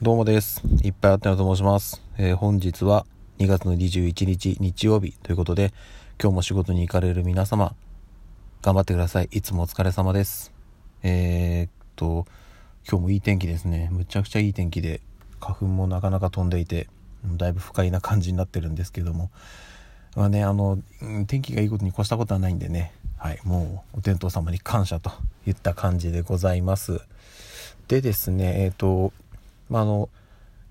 どうもです。いっぱいあってなと申します。えー本日は2月の21日日曜日ということで、今日も仕事に行かれる皆様、頑張ってください。いつもお疲れ様です。えーっと、今日もいい天気ですね。むちゃくちゃいい天気で、花粉もなかなか飛んでいて、だいぶ不快な感じになってるんですけども、まあね、あの、天気がいいことに越したことはないんでね、はい、もうお天道様に感謝といった感じでございます。でですね、えっ、と、まあ、あの、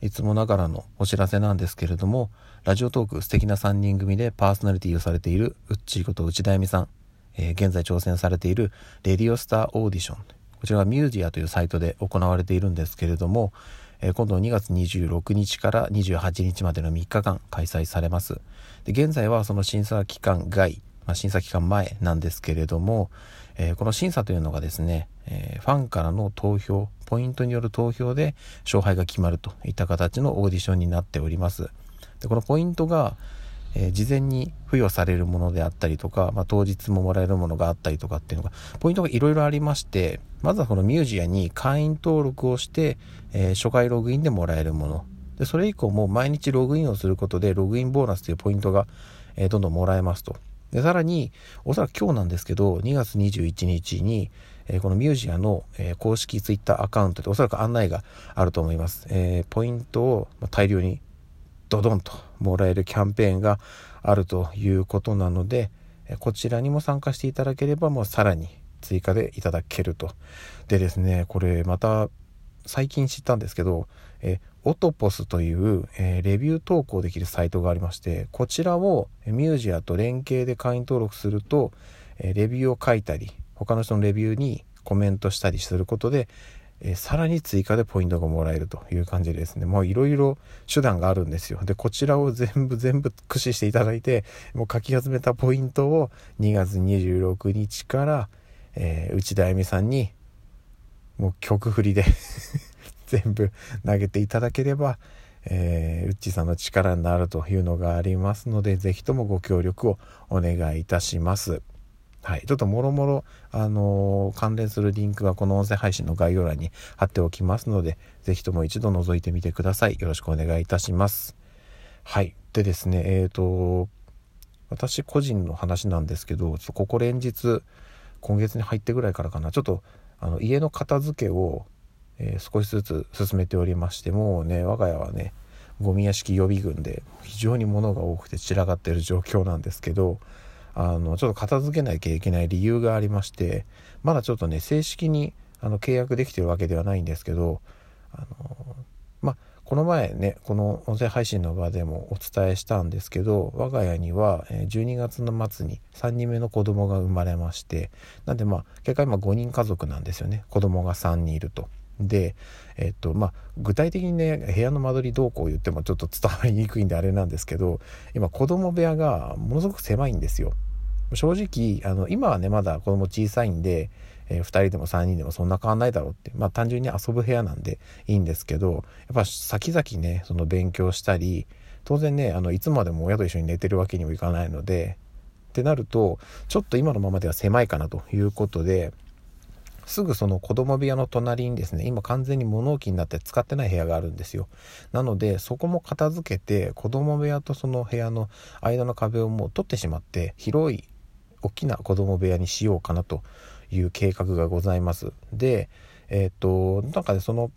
いつもながらのお知らせなんですけれども、ラジオトーク素敵な3人組でパーソナリティをされているうっちーこと内田恵美さん、えー現在挑戦されているレディオスターオーディション。こちらはミュージアというサイトで行われているんですけれども、えー今度2月26日から28日までの3日間開催されます。で現在はその審査期間外、まあ、審査期間前なんですけれども、えーこの審査というのがですね、えーファンからの投票、ポイントによる投票で勝敗が決まるといった形のオーディションになっております。でこのポイントが、えー事前に付与されるものであったりとか、まあ、当日ももらえるものがあったりとかっていうのが、ポイントがいろいろありまして、まずはこのミュージアに会員登録をして、え初回ログインでもらえるもの。で、それ以降も毎日ログインをすることで、ログインボーナスというポイントが、えどんどんもらえますと。で、さらに、おそらく今日なんですけど、2月21日に、えーこのミュージアの、えー公式ツイッターアカウントでおそらく案内があると思います。えーポイントを大量にドドンともらえるキャンペーンがあるということなので、こちらにも参加していただければもうさらに追加でいただけると。でですね、これまた最近知ったんですけど、えオトポスという、えーレビュー投稿できるサイトがありまして、こちらをミュージアと連携で会員登録すると、えーレビューを書いたり、他の人のレビューにコメントしたりすることで、えーさらに追加でポイントがもらえるという感じでですね、もういろいろ手段があるんですよ。で、こちらを 全部全部駆使していただいて、もう書き集めたポイントを2月26日から、えー内田恵美さんに、もう曲振りで全部投げていただければ、えー、うっちさんの力になるというのがありますので、ぜひともご協力をお願いいたします。はい。ちょっともろもろ、あのー関連するリンクはこの音声配信の概要欄に貼っておきますので、ぜひとも一度覗いてみてください。よろしくお願いいたします。はい。でですね、えっ、と、私個人の話なんですけど、ちょっとここ連日、今月に入ってぐらいからかな、ちょっと、あの、家の片付けを、えー少しずつ進めておりまして、もうね、我が家はね、ゴミ屋敷予備軍で非常に物が多くて散らかっている状況なんですけど、あの、ちょっと片付けなきゃいけない理由がありまして、まだちょっとね、正式にあの契約できてるわけではないんですけど、あの、まあ、この前ね、この音声配信の場でもお伝えしたんですけど、我が家には12月の末に3人目の子供が生まれまして、なんでまあ、結果今5人家族なんですよね。子供が3人いると。で、えっと、まあ、具体的にね、部屋の間取りどうこう言ってもちょっと伝わりにくいんであれなんですけど、今子供部屋がものすごく狭いんですよ。正直、あの、今はね、まだ子供小さいんで、え2人でも3人でもそんな変わんないだろうって、まあ単純に遊ぶ部屋なんでいいんですけど、やっぱ先々ね、その勉強したり、当然ね、あの、いつまでも親と一緒に寝てるわけにもいかないので、ってなると、ちょっと今のままでは狭いかなということで、すぐその子供部屋の隣にですね、今完全に物置になって使ってない部屋があるんですよ。なので、そこも片付けて、子供部屋とその部屋の間の壁をもう取ってしまって、広い大きな子供部屋にしようかなという計画がございます。で、えっ、と、なんかね、その、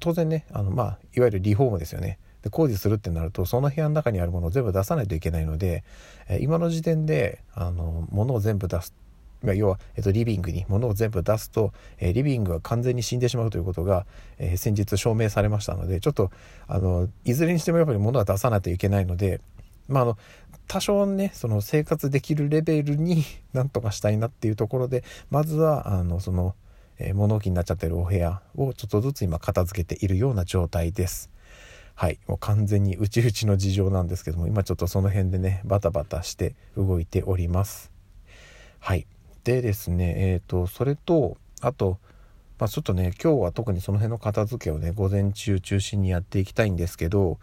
当然ね、あの、まあ、いわゆるリフォームですよね。で工事するってなると、その部屋の中にあるものを全部出さないといけないので、え今の時点で、あの、物を全部出す。まあ要は、えっと、リビングに物を全部出すと、えーリビングが完全に死んでしまうということが、えー先日証明されましたので、ちょっと、あの、いずれにしてもやっぱり物は出さないといけないので、まあ、あの、多少ね、その生活できるレベルに なんとかしたいなっていうところで、まずは、あの、その、えー物置になっちゃってるお部屋をちょっとずつ今片付けているような状態です。はい。もう完全に内々の事情なんですけども、今ちょっとその辺でね、バタバタして動いております。はい。でですね、えっ、と、それと、あと、まあちょっとね、今日は特にその辺の片付けをね、午前中中心にやっていきたいんですけど、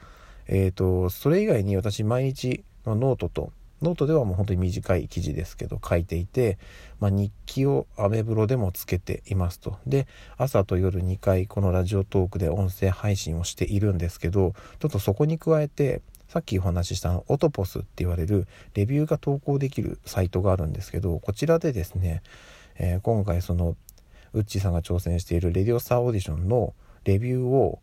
えっ、と、それ以外に私毎日のノートと、ノートではもう本当に短い記事ですけど書いていて、まあ、日記をアメブロでもつけていますと。で朝と夜2回このラジオトークで音声配信をしているんですけどちょっとそこに加えてさっきお話ししたオトポスって言われるレビューが投稿できるサイトがあるんですけどこちらでですね、えー、今回そのウッチーさんが挑戦しているレディオスターオーディションのレビューを、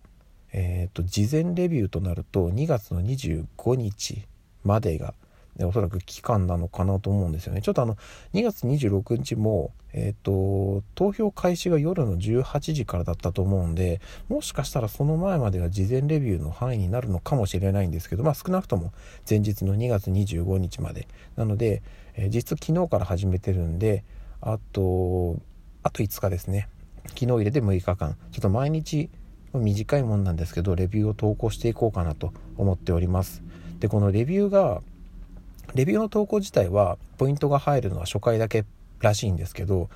えーと、事前レビューとなると2月の25日までがおそらく期間なのかなと思うんですよね。ちょっとあの2月26日も、えーと、投票開始が夜の18時からだったと思うんでもしかしたらその前までが事前レビューの範囲になるのかもしれないんですけど、まあ、少なくとも前日の2月25日まで。なので、えー、実昨日から始めてるんであとあと5日ですね。昨日入れて6日間。ちょっと毎日短いもんなんですけどレビューを投稿していこうかなと思っております。でこのレビューがレビューの投稿自体はポイントが入るのは初回だけらしいんですけど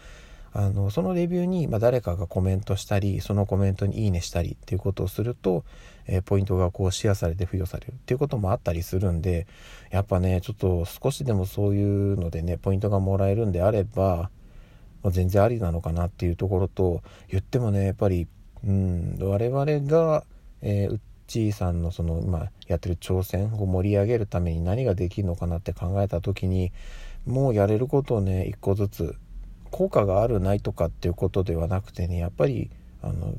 あのそのレビューに、ま誰かがコメントしたりそのコメントに「いいね」したりっていうことをすると、えー、ポイントがこうシェアされて付与される。っていうこともあったりするんでやっぱねちょっと少しでもそういうのでねポイントがもらえるんであればまあ、全然ありなのかなっていうところと言ってもねやっぱり、うん、我々が、えー、ウッチーさんのその今やってる挑戦を盛り上げるために何ができるのかなって考えた時にもうやれることをね一個ずつ効果があるないとかっていうことではなくてねやっぱりあの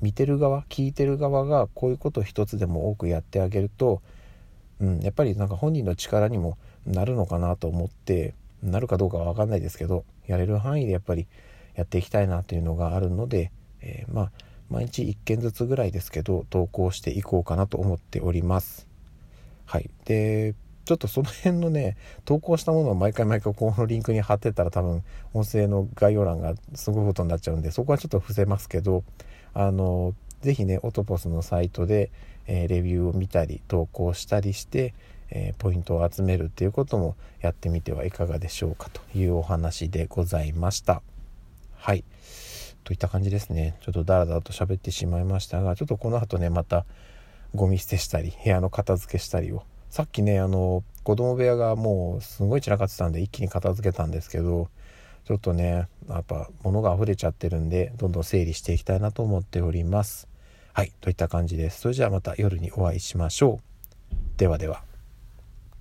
見てる側聞いてる側がこういうことを一つでも多くやってあげると、うん、やっぱりなんか本人の力にもなるのかなと思ってなるかどうかは分かんないですけどやれる範囲でやっぱりやっていきたいなというのがあるので、えー、まあ毎日1件ずつぐらいですけど投稿していこうかなと思っておりますはいでちょっとその辺のね投稿したものを毎回毎回このリンクに貼ってたら多分音声の概要欄がすごいことになっちゃうんでそこはちょっと伏せますけどあの是非ねオトポスのサイトで、えー、レビューを見たり投稿したりしてえー、ポイントを集めるっていうこともやってみてはいかがでしょうかというお話でございました。はい。といった感じですね。ちょっとダラダラと喋ってしまいましたが、ちょっとこの後ね、またゴミ捨てしたり、部屋の片付けしたりを。さっきね、あの、子供部屋がもうすごい散らかってたんで一気に片付けたんですけど、ちょっとね、やっぱ物が溢れちゃってるんで、どんどん整理していきたいなと思っております。はい、といった感じです。それじゃあまた夜にお会いしましょう。ではでは。